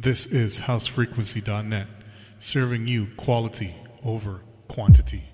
This is housefrequency.net, serving you quality over quantity.